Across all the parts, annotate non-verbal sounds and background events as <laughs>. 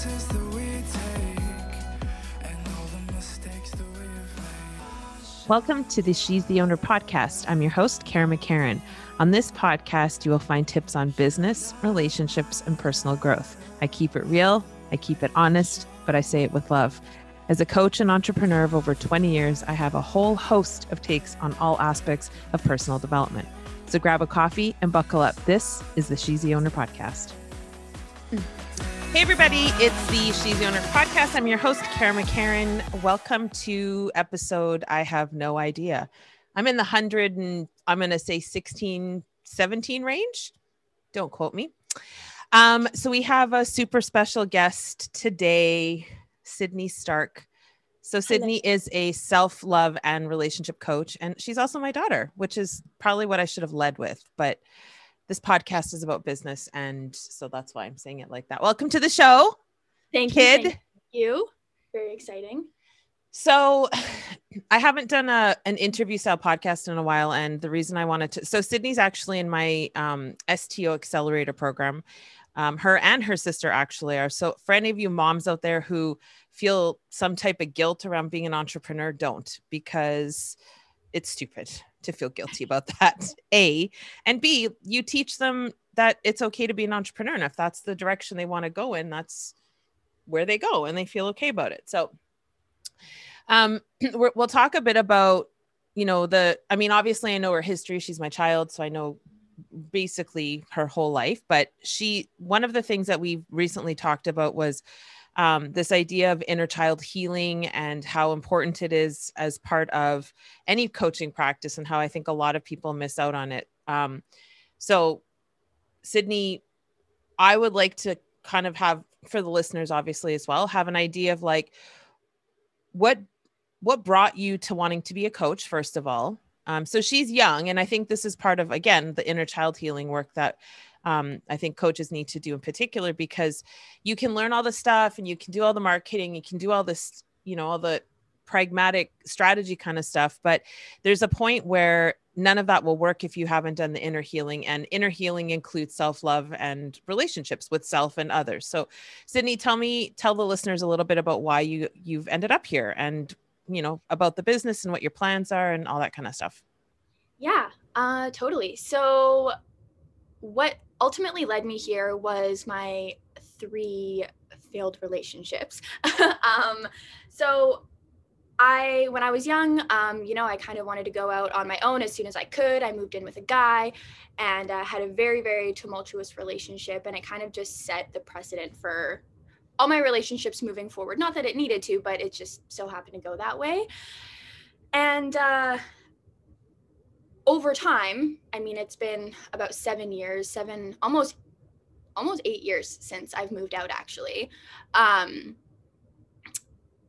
chances that we take and all the mistakes that we've. Welcome to the She's the Owner podcast. I'm your host, Karen McCarran. On this podcast, you will find tips on business, relationships, and personal growth. I keep it real, I keep it honest, but I say it with love. As a coach and entrepreneur of over 20 years, I have a whole host of takes on all aspects of personal development. So grab a coffee and buckle up. This is the She's the Owner podcast. Hmm. Hey, everybody, it's the She's the Owner podcast. I'm your host, Kara McCarran. Welcome to episode I have no idea. I'm in the 100 and I'm going to say 16, 17 range. Don't quote me. Um, so we have a super special guest today, Sydney Starke. So Sydney is a self-love and relationship coach and she's also my daughter, which is probably what I should have led with, but this podcast is about business and so that's why I'm saying it like that. Welcome to the show. Thank Kid. you. Thank you. Very exciting. So <sighs> I haven't done a an interview style podcast in a while and the reason I wanted to so Sydney's actually in my um, STO accelerator program. Um, her and her sister actually are. So for any of you moms out there who feel some type of guilt around being an entrepreneur, don't because it's stupid to feel guilty about that. <laughs> A and B, you teach them that it's okay to be an entrepreneur. And if that's the direction they want to go in, that's where they go and they feel okay about it. So um, <clears throat> we'll talk a bit about, you know, the, I mean, obviously I know her history. She's my child. So I know basically her whole life, but she, one of the things that we recently talked about was um, this idea of inner child healing and how important it is as part of any coaching practice and how I think a lot of people miss out on it. Um, so, Sydney, I would like to kind of have for the listeners, obviously, as well, have an idea of like what what brought you to wanting to be a coach first of all um, so she's young and i think this is part of again the inner child healing work that um, i think coaches need to do in particular because you can learn all the stuff and you can do all the marketing you can do all this you know all the pragmatic strategy kind of stuff but there's a point where none of that will work if you haven't done the inner healing and inner healing includes self-love and relationships with self and others so sydney tell me tell the listeners a little bit about why you you've ended up here and you know about the business and what your plans are and all that kind of stuff Yeah, uh, totally. So, what ultimately led me here was my three failed relationships. <laughs> um, so, I, when I was young, um, you know, I kind of wanted to go out on my own as soon as I could. I moved in with a guy and uh, had a very, very tumultuous relationship. And it kind of just set the precedent for all my relationships moving forward. Not that it needed to, but it just so happened to go that way. And uh, over time, I mean, it's been about seven years, seven, almost, almost eight years since I've moved out, actually. Um,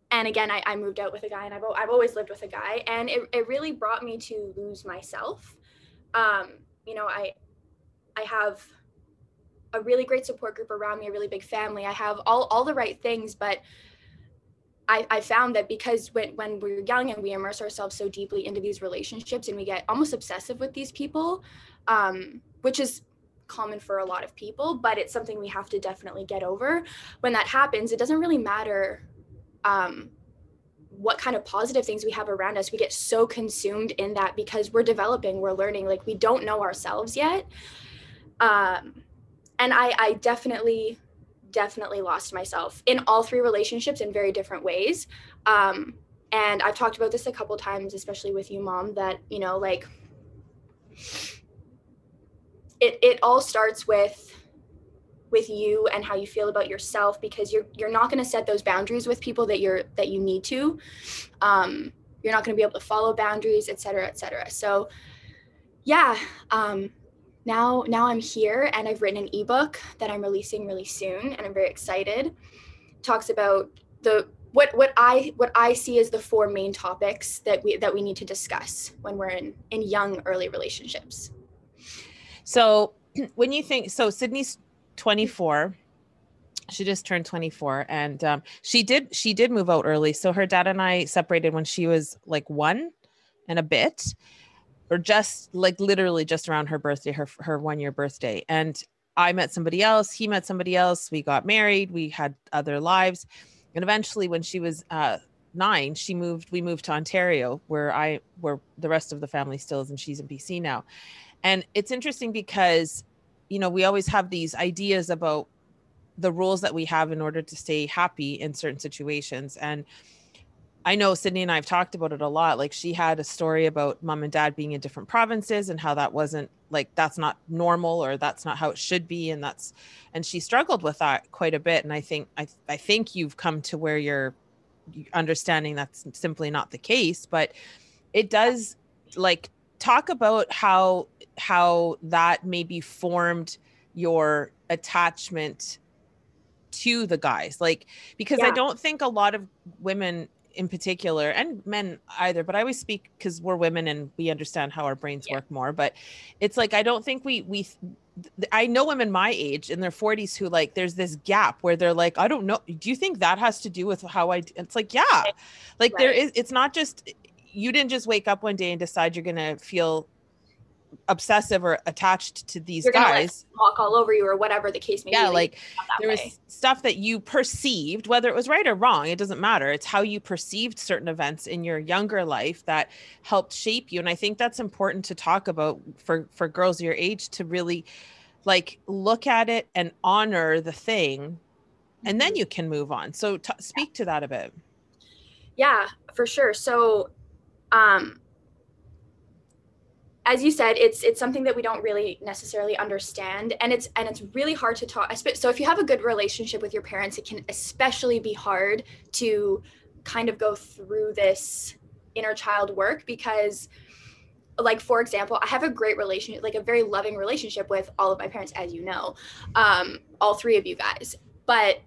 and again, I, I moved out with a guy, and I've, I've always lived with a guy, and it, it really brought me to lose myself. Um, you know, I, I have a really great support group around me, a really big family. I have all all the right things, but I, I found that because when, when we're young and we immerse ourselves so deeply into these relationships and we get almost obsessive with these people, um, which is common for a lot of people, but it's something we have to definitely get over. When that happens, it doesn't really matter um, what kind of positive things we have around us. We get so consumed in that because we're developing, we're learning, like we don't know ourselves yet. Um, and I, I definitely definitely lost myself in all three relationships in very different ways. Um, and i've talked about this a couple times especially with you mom that you know like it, it all starts with with you and how you feel about yourself because you're you're not going to set those boundaries with people that you're that you need to. Um, you're not going to be able to follow boundaries et cetera et cetera. So yeah um, now now i'm here and i've written an ebook that i'm releasing really soon and i'm very excited. Talks about the what what i what i see as the four main topics that we that we need to discuss when we're in in young early relationships. So <clears throat> when you think so sydney's 24 she just turned 24 and um, she did she did move out early. So her dad and i separated when she was like one and a bit or just like literally just around her birthday her her one year birthday and I met somebody else, he met somebody else, we got married, we had other lives. And eventually when she was uh 9, she moved we moved to Ontario where I where the rest of the family still is and she's in BC now. And it's interesting because you know, we always have these ideas about the rules that we have in order to stay happy in certain situations and I know Sydney and I have talked about it a lot. Like she had a story about mom and dad being in different provinces and how that wasn't like that's not normal or that's not how it should be and that's and she struggled with that quite a bit and I think I I think you've come to where you're understanding that's simply not the case, but it does like talk about how how that maybe formed your attachment to the guys like because i don't think a lot of women in particular and men either but i always speak because we're women and we understand how our brains Yeah. work more but it's like i don't think we we th- i know women my age in their 40s who like there's this gap where they're like i don't know do you think that has to do with how i d-" it's like yeah like there Right. is it's not just you didn't just wake up one day and decide you're gonna feel obsessive or attached to these You're gonna let guys. walk all over you or whatever the case may yeah be. like not that there was stuff that you perceived whether it was right or wrong it doesn't matter. It's how you perceived certain events in your younger life that helped shape you. And i think that's important to talk about for for girls your age to really like look at it and honor the thing and then Mhm. you can move on. So t- speak to that a bit. Yeah, for sure. So, um, as you said, it's it's something that we don't really necessarily understand, and it's and it's really hard to talk. So, if you have a good relationship with your parents, it can especially be hard to kind of go through this inner child work because like for example i have a great relationship like a very loving relationship with all of my parents as you know um all three of you guys but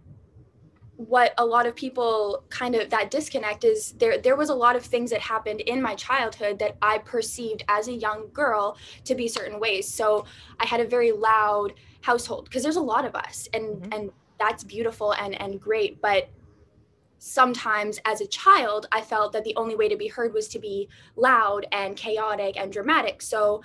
what a lot of people kind of that disconnect is there there was a lot of things that happened in my childhood that I perceived as a young girl to be certain ways. So I had a very loud household because there's a lot of us and Mhm. and that's beautiful and and great but sometimes as a child I felt that the only way to be heard was to be loud and chaotic and dramatic. So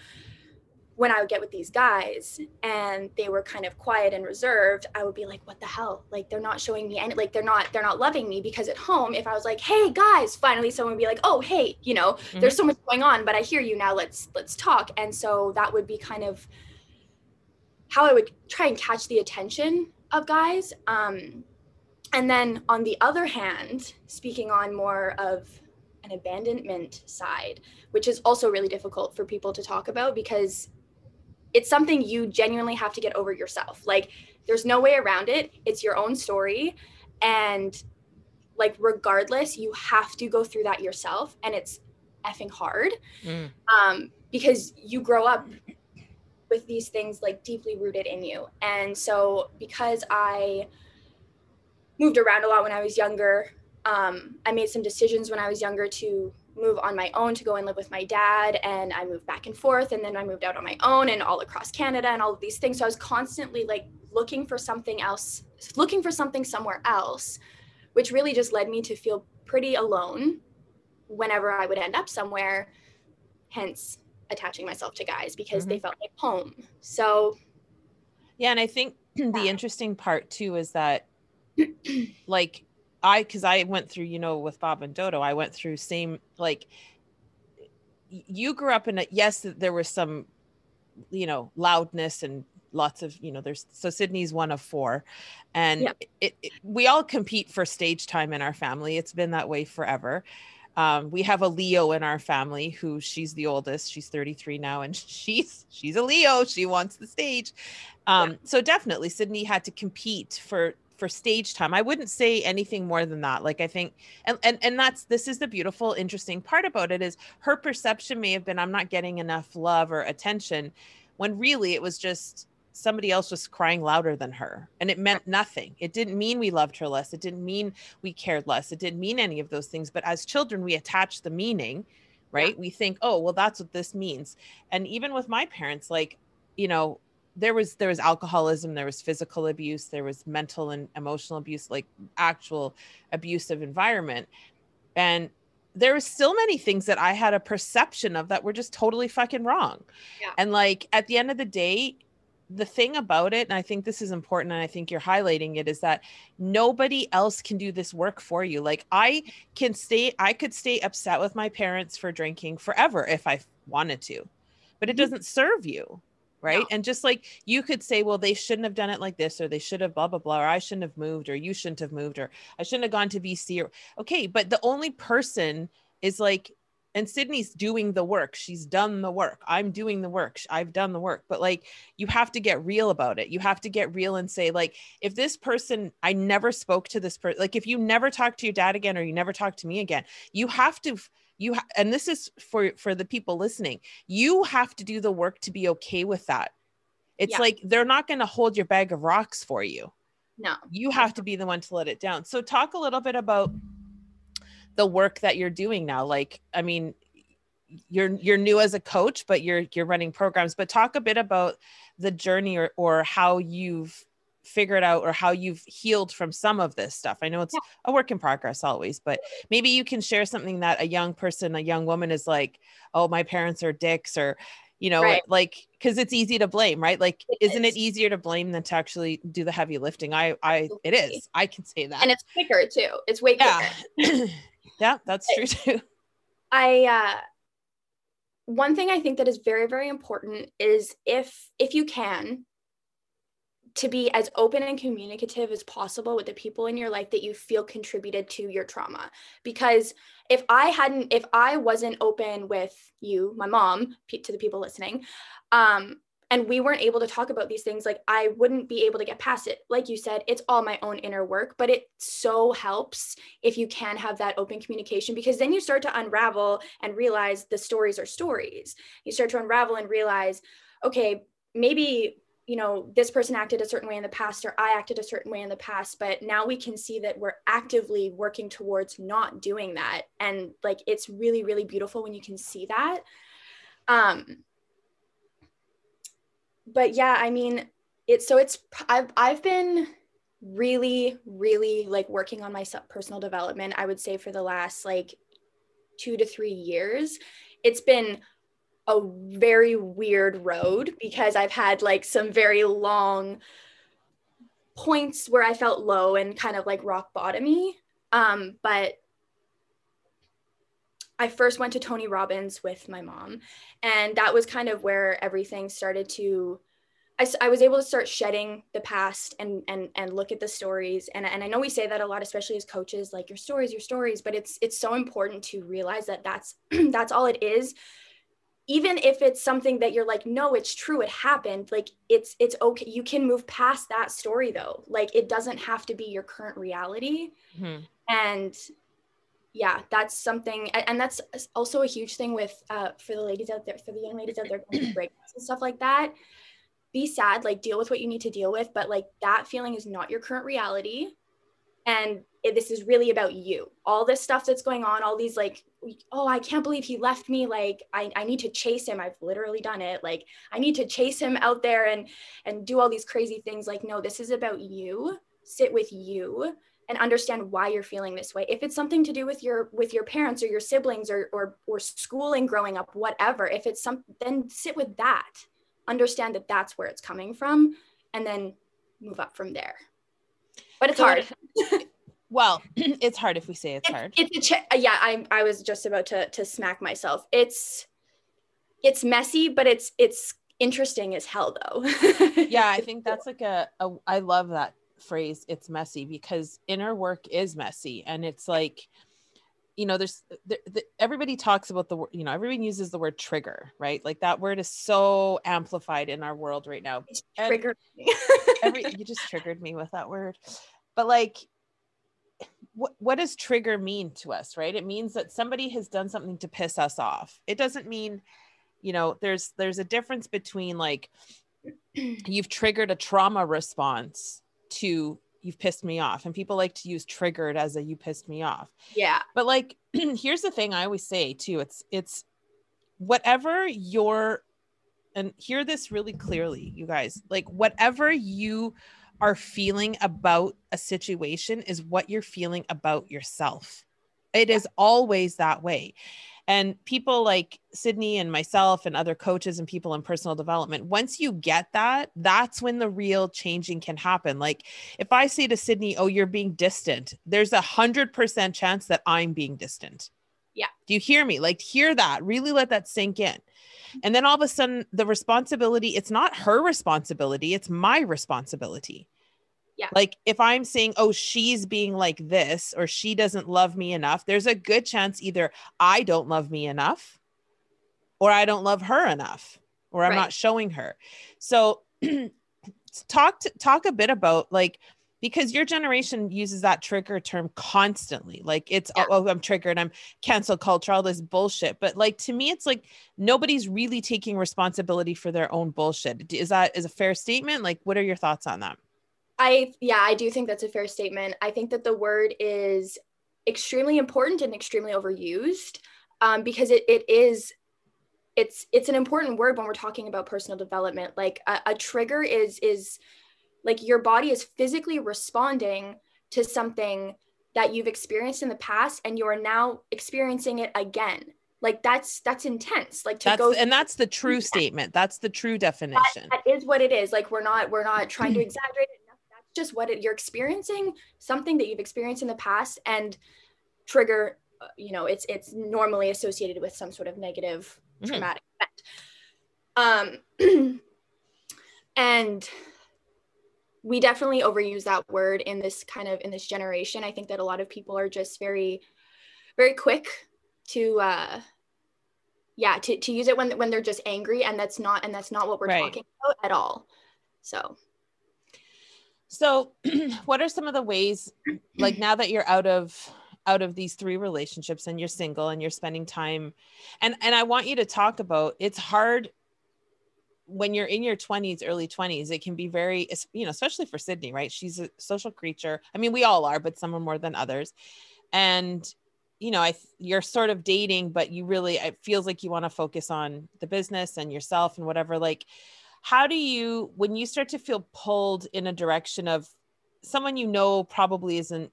when I would get with these guys and they were kind of quiet and reserved, I would be like, what the hell? Like they're not showing me any like they're not they're not loving me because at home, if I was like, hey guys, finally someone would be like, oh hey, you know, there's so much going on, but I hear you now, let's let's talk. And so that would be kind of how I would try and catch the attention of guys. Um and then on the other hand, speaking on more of an abandonment side, which is also really difficult for people to talk about because it's something you genuinely have to get over yourself. Like there's no way around it. It's your own story and like regardless, you have to go through that yourself and it's effing hard. Mm. Um because you grow up with these things like deeply rooted in you. And so because I moved around a lot when I was younger, um, I made some decisions when I was younger to move on my own to go and live with my dad and I moved back and forth and then I moved out on my own and all across Canada and all of these things. So I was constantly like looking for something else looking for something somewhere else which really just led me to feel pretty alone whenever I would end up somewhere hence attaching myself to guys because they mm-hmm. felt like home. So Yeah, and I think <clears throat> the interesting part too is that <clears throat> like I cuz I went through, you know, with Bob and Dodo, I went through same like you grew up in a yes, there was some you know, loudness and lots of, you know, there's so Sydney's one of four and Yeah. it, it we all compete for stage time in our family. It's been that way forever. Um, we have a Leo in our family who she's the oldest. She's 33 now and <laughs> she's she's a Leo. She wants the stage. Um, so definitely Sydney had to compete for for stage time. I wouldn't say anything more than that. Like I think and and and that's this is the beautiful interesting part about it is her perception may have been I'm not getting enough love or attention when really it was just somebody else was crying louder than her and it meant nothing. It didn't mean we loved her less. It didn't mean we cared less. It didn't mean any of those things, but as children we attach the meaning, right? We think, "Oh, well that's what this means." And even with my parents like, you know, there was there was alcoholism there was physical abuse there was mental and emotional abuse like actual abusive environment and there was still many things that i had a perception of that were just totally fucking wrong Yeah. and like at the end of the day the thing about it and i think this is important and i think you're highlighting it is that nobody else can do this work for you like i can stay i could stay upset with my parents for drinking forever if i wanted to but it Mhm. doesn't serve you right No. and just like you could say well they shouldn't have done it like this or they should have blah blah blah or i shouldn't have moved or you shouldn't have moved or i shouldn't have gone to bc or okay but the only person is like and Sydney's doing the work. She's done the work. I'm doing the work. I've done the work. But like you have to get real about it. You have to get real and say like if this person I never spoke to this person like if you never talk to your dad again or you never talk to me again, you have to you ha- and this is for for the people listening. You have to do the work to be okay with that. It's Yeah. like they're not going to hold your bag of rocks for you No. you have to be the one to let it down so talk a little bit about the work that you're doing now like i mean you're you're new as a coach but you're you're running programs but talk a bit about the journey or or how you've figured out or how you've healed from some of this stuff. I know it's a work in progress always but maybe you can share something that a young person a young woman is like oh my parents are dicks or you know Right. like because it's easy to blame right? Like It isn't is. it easier to blame than to actually do the heavy lifting? I i it is, i can say that. And it's quicker too. It's way quicker. yeah <clears throat> yeah that's true too. I uh one thing I think that is very very important is if if you can to be as open and communicative as possible with the people in your life that you feel contributed to your trauma. Because if I hadn't if I wasn't open with you my mom to the people listening um and we weren't able to talk about these things like I wouldn't be able to get past it. Like you said it's all my own inner work but it so helps if you can have that open communication because then you start to unravel and realize the stories are stories. You start to unravel and realize okay maybe you know this person acted a certain way in the past or i acted a certain way in the past but now we can see that we're actively working towards not doing that. And like it's really really beautiful when you can see that. Um but yeah i mean it's so it's i've i've been really really like working on my personal development i would say for the last like 2 to 3 years. It's been a very weird road because i've had like some very long points where i felt low and kind of like rock bottomy. Um but I first went to Tony Robbins with my mom, and that was kind of where everything started to I, I was able to start shedding the past and and and look at the stories. And, and i know we say that a lot especially as coaches like your stories your stories but it's it's so important to realize that that's <clears throat> that's all it is even if it's something that you're like no it's true it happened like it's it's okay you can move past that story though. Like it doesn't have to be your current reality. Mhm. and yeah that's something and that's also a huge thing with uh, for the ladies out there for the young ladies out there going breakups and stuff like that be sad like deal with what you need to deal with but like that feeling is not your current reality and it, this is really about you. All this stuff that's going on all these like oh i can't believe he left me. Like I, I need to chase him. I've literally done it. Like i need to chase him out there and and do all these crazy things. Like no this is about you. Sit with you and understand why you're feeling this way. If it's something to do with your with your parents or your siblings or or, or schooling growing up whatever if it's some then sit with that. Understand that that's where it's coming from and then move up from there but it's So hard. <laughs> well <clears throat> it's hard if we say it's hard. it's a ch- yeah I, I was just about to to smack myself. It's it's messy but it's it's interesting as hell though. <laughs> Yeah i think that's like a, a i love that phrase it's messy because inner work is messy and it's like you know there's the, the, everybody talks about the you know everyone uses the word trigger right? Like that word is so amplified in our world right now. Triggered <laughs> every you just <laughs> triggered me with that word. But like what what does trigger mean to us right? It means that somebody has done something to piss us off. It doesn't mean you know there's there's a difference between like <clears throat> you've triggered a trauma response to you've pissed me off and people like to use triggered as a you pissed me off. Yeah. But like <clears throat> here's the thing i always say too it's it's whatever your and hear this really clearly you guys like whatever you are feeling about a situation is what you're feeling about yourself. It is always that way And people like Sydney and myself and other coaches and people in personal development, once you get that, that's when the real changing can happen. Like if I say to Sydney, Oh, you're being distant, there's a hundred percent chance that I'm being distant. Yeah. Do you hear me? Like, hear that, really let that sink in. Mm-hmm. And then all of a sudden, the responsibility, it's not her responsibility, it's my responsibility. Yeah. Like if I'm saying, oh, she's being like this or she doesn't love me enough, there's a good chance either I don't love me enough or I don't love her enough or I'm Right. not showing her. So <clears throat> talk to, talk a bit about like because your generation uses that trigger term constantly. Like it's Yeah. oh, I'm triggered, I'm cancel culture, all this bullshit. But like to me, it's like nobody's really taking responsibility for their own bullshit. Is that is a fair statement? Like, what are your thoughts on that? I yeah, I do think that's a fair statement. I think that the word is extremely important and extremely overused um, because it, it is it's it's an important word when we're talking about personal development. Like a, a trigger is is like your body is physically responding to something that you've experienced in the past and you are now experiencing it again. Like that's that's intense. Like to That's go and that's the true statement. That's the true definition. that is what it is like we're not we're not trying to <clears throat> exaggerate it just what it you're experiencing something that you've experienced in the past and trigger uh, you know it's it's normally associated with some sort of negative Mhm. traumatic event um <clears throat> and we definitely overuse that word in this kind of in this generation i think that a lot of people are just very very quick to uh yeah to, to use it when when they're just angry and that's not and that's not what we're Right. talking about at all so So, <clears throat> what are some of the ways like now that you're out of out of these three relationships and you're single and you're spending time and and I want you to talk about it's hard when you're in your 20s early 20s it can be very you know especially for Sydney right? She's a social creature. I mean we all are but some are more than others. And you know I you're sort of dating but you really it feels like you want to focus on the business and yourself and whatever like how do you when you start to feel pulled in a direction of someone you know probably isn't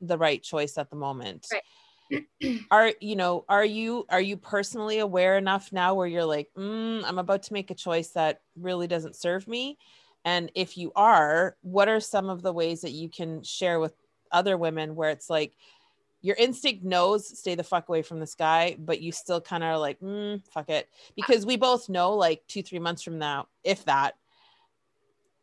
the right choice at the moment Right. <clears throat> are you know are you are you personally aware enough now where you're like mm, i'm about to make a choice that really doesn't serve me and if you are what are some of the ways that you can share with other women where it's like your instinct knows stay the fuck away from this guy but you still kind of are like mm, fuck it because we both know like two three months from now if that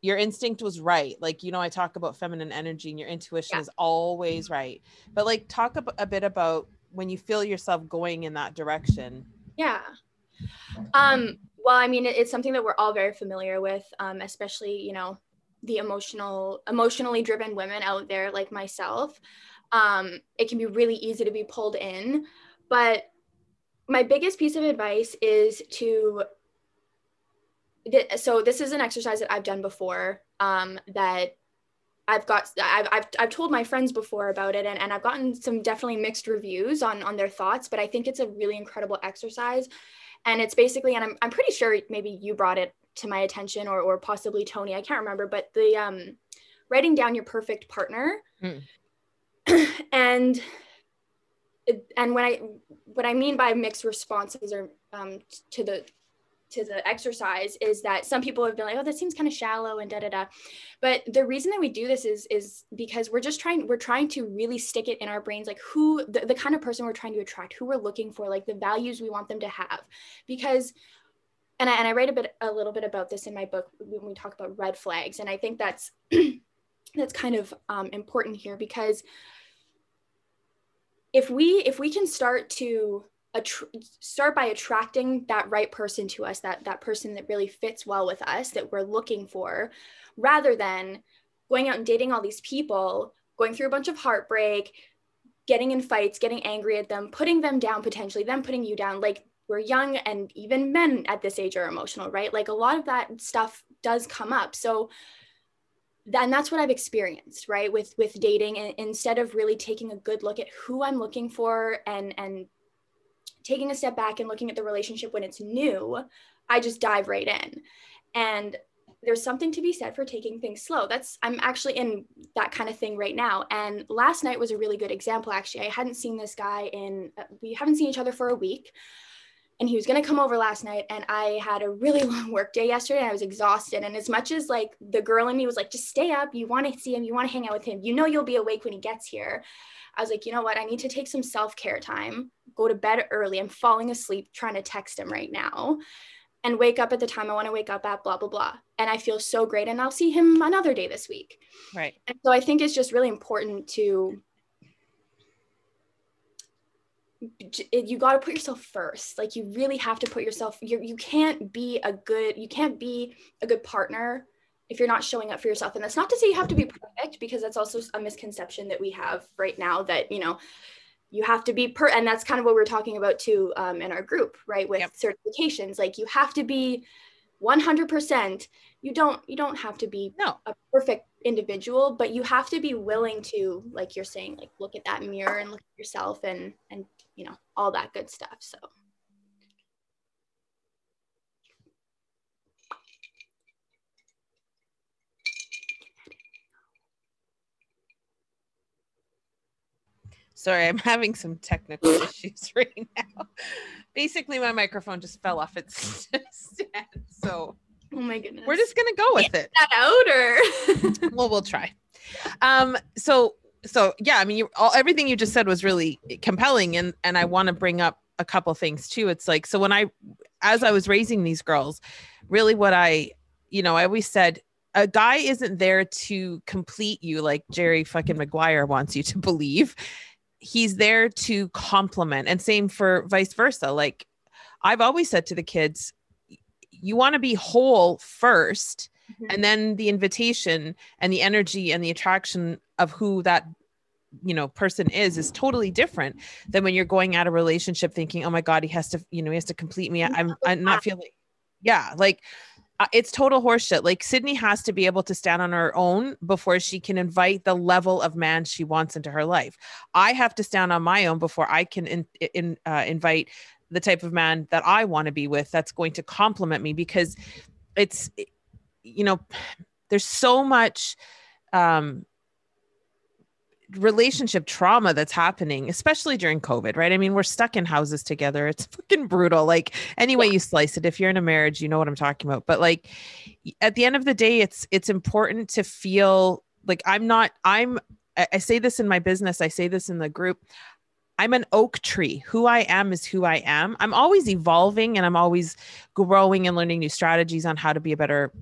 your instinct was right. Like you know i talk about feminine energy and your intuition Yeah. is always right. But like talk a, a bit about when you feel yourself going in that direction. Yeah. Um well i mean it- it's something that we're all very familiar with um especially you know the emotional emotionally driven women out there like myself um it can be really easy to be pulled in but my biggest piece of advice is to so this is an exercise that i've done before um that I've got I've, I've, I've told my friends before about it and, and I've gotten some definitely mixed reviews on on their thoughts, but I think it's a really incredible exercise. And it's basically, and I'm, I'm pretty sure maybe you brought it to my attention or, or possibly Tony, I can't remember, but the um, writing down your perfect partner. Mm. <clears throat> and and when I what I mean by mixed responses or um, to the to the exercise is that some people have been like, oh, that seems kind of shallow and da da da. But the reason that we do this is is because we're just trying we're trying to really stick it in our brains like who the, the kind of person we're trying to attract, who we're looking for, like the values we want them to have. Because and I, and I write a bit a little bit about this in my book when we talk about red flags. And I think that's <clears throat> that's kind of um, important here because if we if we can start to start by attracting that right person to us that that person that really fits well with us that we're looking for rather than going out and dating all these people going through a bunch of heartbreak getting in fights getting angry at them putting them down potentially them putting you down. Like we're young and even men at this age are emotional right? Like a lot of that stuff does come up. So and that's what I've experienced, right? With with dating, and instead of really taking a good look at who I'm looking for and and taking a step back and looking at the relationship when it's new, I just dive right in. And there's something to be said for taking things slow. That's I'm actually in that kind of thing right now. And last night was a really good example. Actually, I hadn't seen this guy in uh, we haven't seen each other for a week, and he was gonna come over last night. And I had a really <laughs> long work day yesterday. And I was exhausted. And as much as like the girl in me was like, just stay up. You want to see him. You want to hang out with him. You know you'll be awake when he gets here. I was like, you know what? I need to take some self care time. Go to bed early. I'm falling asleep trying to text him right now and wake up at the time I want to wake up at, blah, blah, blah. And I feel so great. And I'll see him another day this week. Right. And so I think it's just really important to, you got to put yourself first. Like you really have to put yourself, you you can't be a good, you can't be a good partner if you're not showing up for yourself. And that's not to say you have to be perfect because that's also a misconception that we have right now that, you know, you have to be per and that's kind of what we are talking about too um, in our group right with yep. certifications like you have to be 100% you don't you don't have to be no. a perfect individual but you have to be willing to like you're saying like look at that mirror and look at yourself and and you know all that good stuff so Sorry, I'm <laughs> having some technical <laughs> issues right now. Basically, my microphone just fell off its <laughs> stand. So, oh my goodness, we're just gonna go with it. That out, or well, we'll try. Um, so, so yeah, I mean, you all everything you just said was really compelling, and and I want to bring up a couple things too. It's like so when I, as I was raising these girls, really what I, you know, I always said a guy isn't there to complete you like Jerry fucking Maguire wants you to <laughs> believe he's there to complement and same for vice versa like i've always said to the kids you want to be whole 1st mm-hmm. and then the invitation and the energy and the attraction of who that you know person is is totally different than when you're going at a relationship thinking oh my god he has to you know he has to complete me i'm i'm not feeling yeah like uh, it's total horseshit. Like Sydney has to be able to stand on her own before she can invite the level of man she wants into her life. I have to stand on my own before I can in, in, uh, invite the type of man that I want to be with that's going to complement me because it's, you know, there's so much um, relationship trauma that's happening, especially during COVID, right? I mean, we're stuck in houses together. It's <laughs> fucking brutal. Like any way you slice it, if you're in a marriage, you know what I'm talking about. But like at the end of the day, it's it's important to feel like I'm not, I'm I say this in my business, I say this in the group. I'm an oak tree. Who I am is who I am. I'm always evolving and I'm always growing and learning new strategies on how to be a better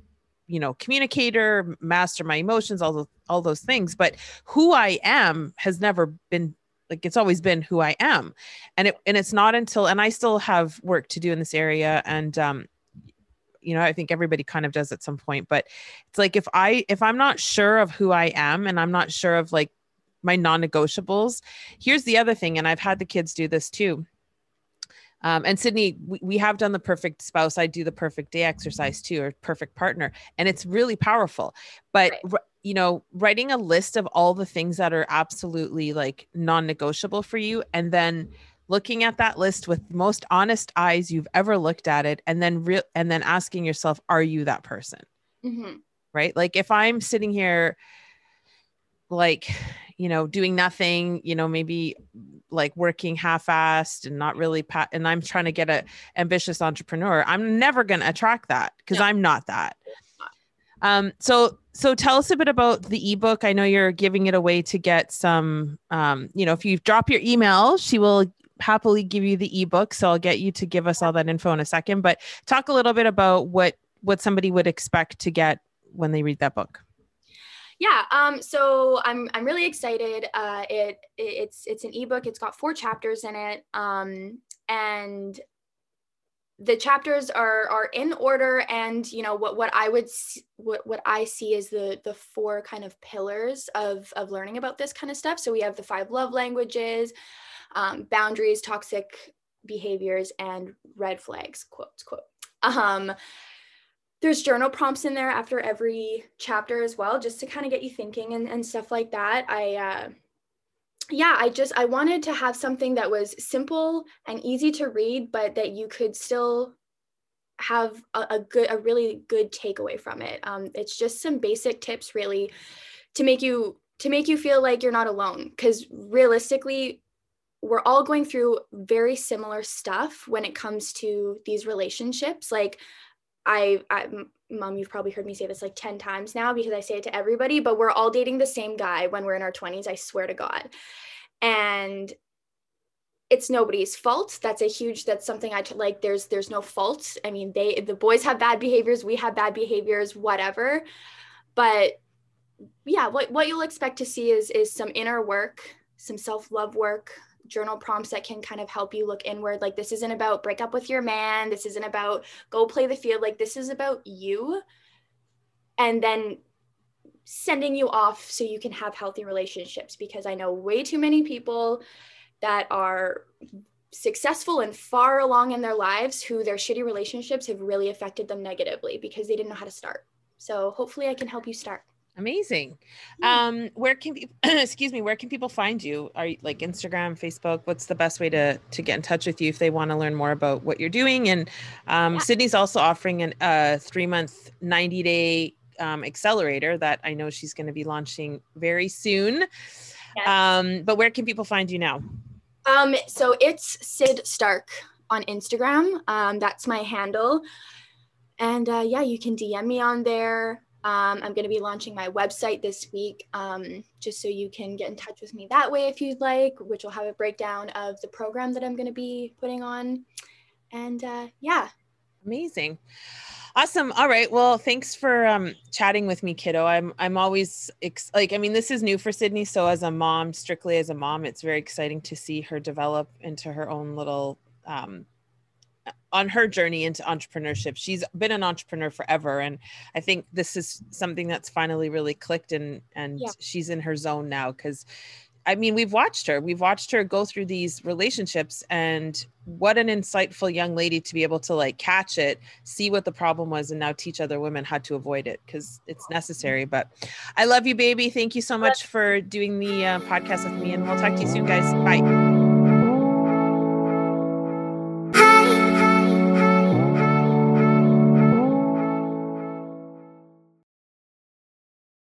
you know communicator master my emotions all those all those things but who i am has never been like it's always been who i am. And it and it's not until and i still have work to do in this area and um you know i think everybody kind of does at some point but it's like if i if i'm not sure of who i am and i'm not sure of like my non-negotiables here's the other thing and i've had the kids do this too um, and Sydney, we, we have done the perfect spouse. I do the perfect day exercise too, or perfect partner. And it's really powerful. But, right. you know, writing a list of all the things that are absolutely like non negotiable for you, and then looking at that list with most honest eyes you've ever looked at it, and then real, and then asking yourself, are you that person? Mm-hmm. Right. Like if I'm sitting here, like, you know, doing nothing, you know, maybe like working half-assed and not really pat and I'm trying to get a ambitious entrepreneur, I'm never going to attract that because no. I'm not that. Um, so so tell us a bit about the ebook. I know you're giving it away to get some um, you know, if you drop your email, she will happily give you the ebook. So I'll get you to give us all that info in a second. But talk a little bit about what what somebody would expect to get when they read that book yeah um so i'm i'm really excited uh it, it's it's an ebook it's got four chapters in it um and the chapters are are in order and you know what what i would what what i see is the the four kind of pillars of of learning about this kind of stuff. So we have the five love languages um, boundaries toxic behaviors and red flags quote quote um there's journal prompts in there after every chapter as well just to kind of get you thinking and, and stuff like that i uh, yeah i just i wanted to have something that was simple and easy to read but that you could still have a, a good, a really good takeaway from it. Um, it's just some basic tips, really, to make you to make you feel like you're not alone. Because realistically, we're all going through very similar stuff when it comes to these relationships. Like, I, I mom, you've probably heard me say this like 10 times now because I say it to everybody, but we're all dating the same guy when we're in our 20s, I swear to God. And it's nobody's fault. That's a huge, that's something I like. There's, there's no fault. I mean, they, the boys have bad behaviors, we have bad behaviors, whatever. But yeah, what, what you'll expect to see is, is some inner work, some self-love work, journal prompts that can kind of help you look inward. Like, this isn't about break up with your man. This isn't about go play the field. Like, this is about you. And then sending you off so you can have healthy relationships because I know way too many people that are successful and far along in their lives who their shitty relationships have really affected them negatively because they didn't know how to start. So hopefully I can help you start. Amazing. Um, where can people, <clears throat> excuse me, where can people find you? Are you like Instagram, Facebook? What's the best way to to get in touch with you if they want to learn more about what you're doing? And um, yeah. Sydney's also offering a uh, three month, 90 day um, accelerator that I know she's going to be launching very soon. Yes. Um, but where can people find you now? Um, so it's Syd Starke on Instagram. Um, that's my handle. And uh, yeah, you can DM me on there. Um, I'm going to be launching my website this week, um, just so you can get in touch with me that way if you'd like, which will have a breakdown of the program that I'm going to be putting on. And uh, yeah. Amazing. Awesome. All right. Well, thanks for um, chatting with me, kiddo. I'm I'm always ex- like I mean, this is new for Sydney. So as a mom, strictly as a mom, it's very exciting to see her develop into her own little um, on her journey into entrepreneurship. She's been an entrepreneur forever, and I think this is something that's finally really clicked, and and yeah. she's in her zone now because. I mean, we've watched her. We've watched her go through these relationships, and what an insightful young lady to be able to like catch it, see what the problem was, and now teach other women how to avoid it because it's necessary. But I love you, baby. Thank you so much for doing the uh, podcast with me, and we'll talk to you soon, guys. Bye.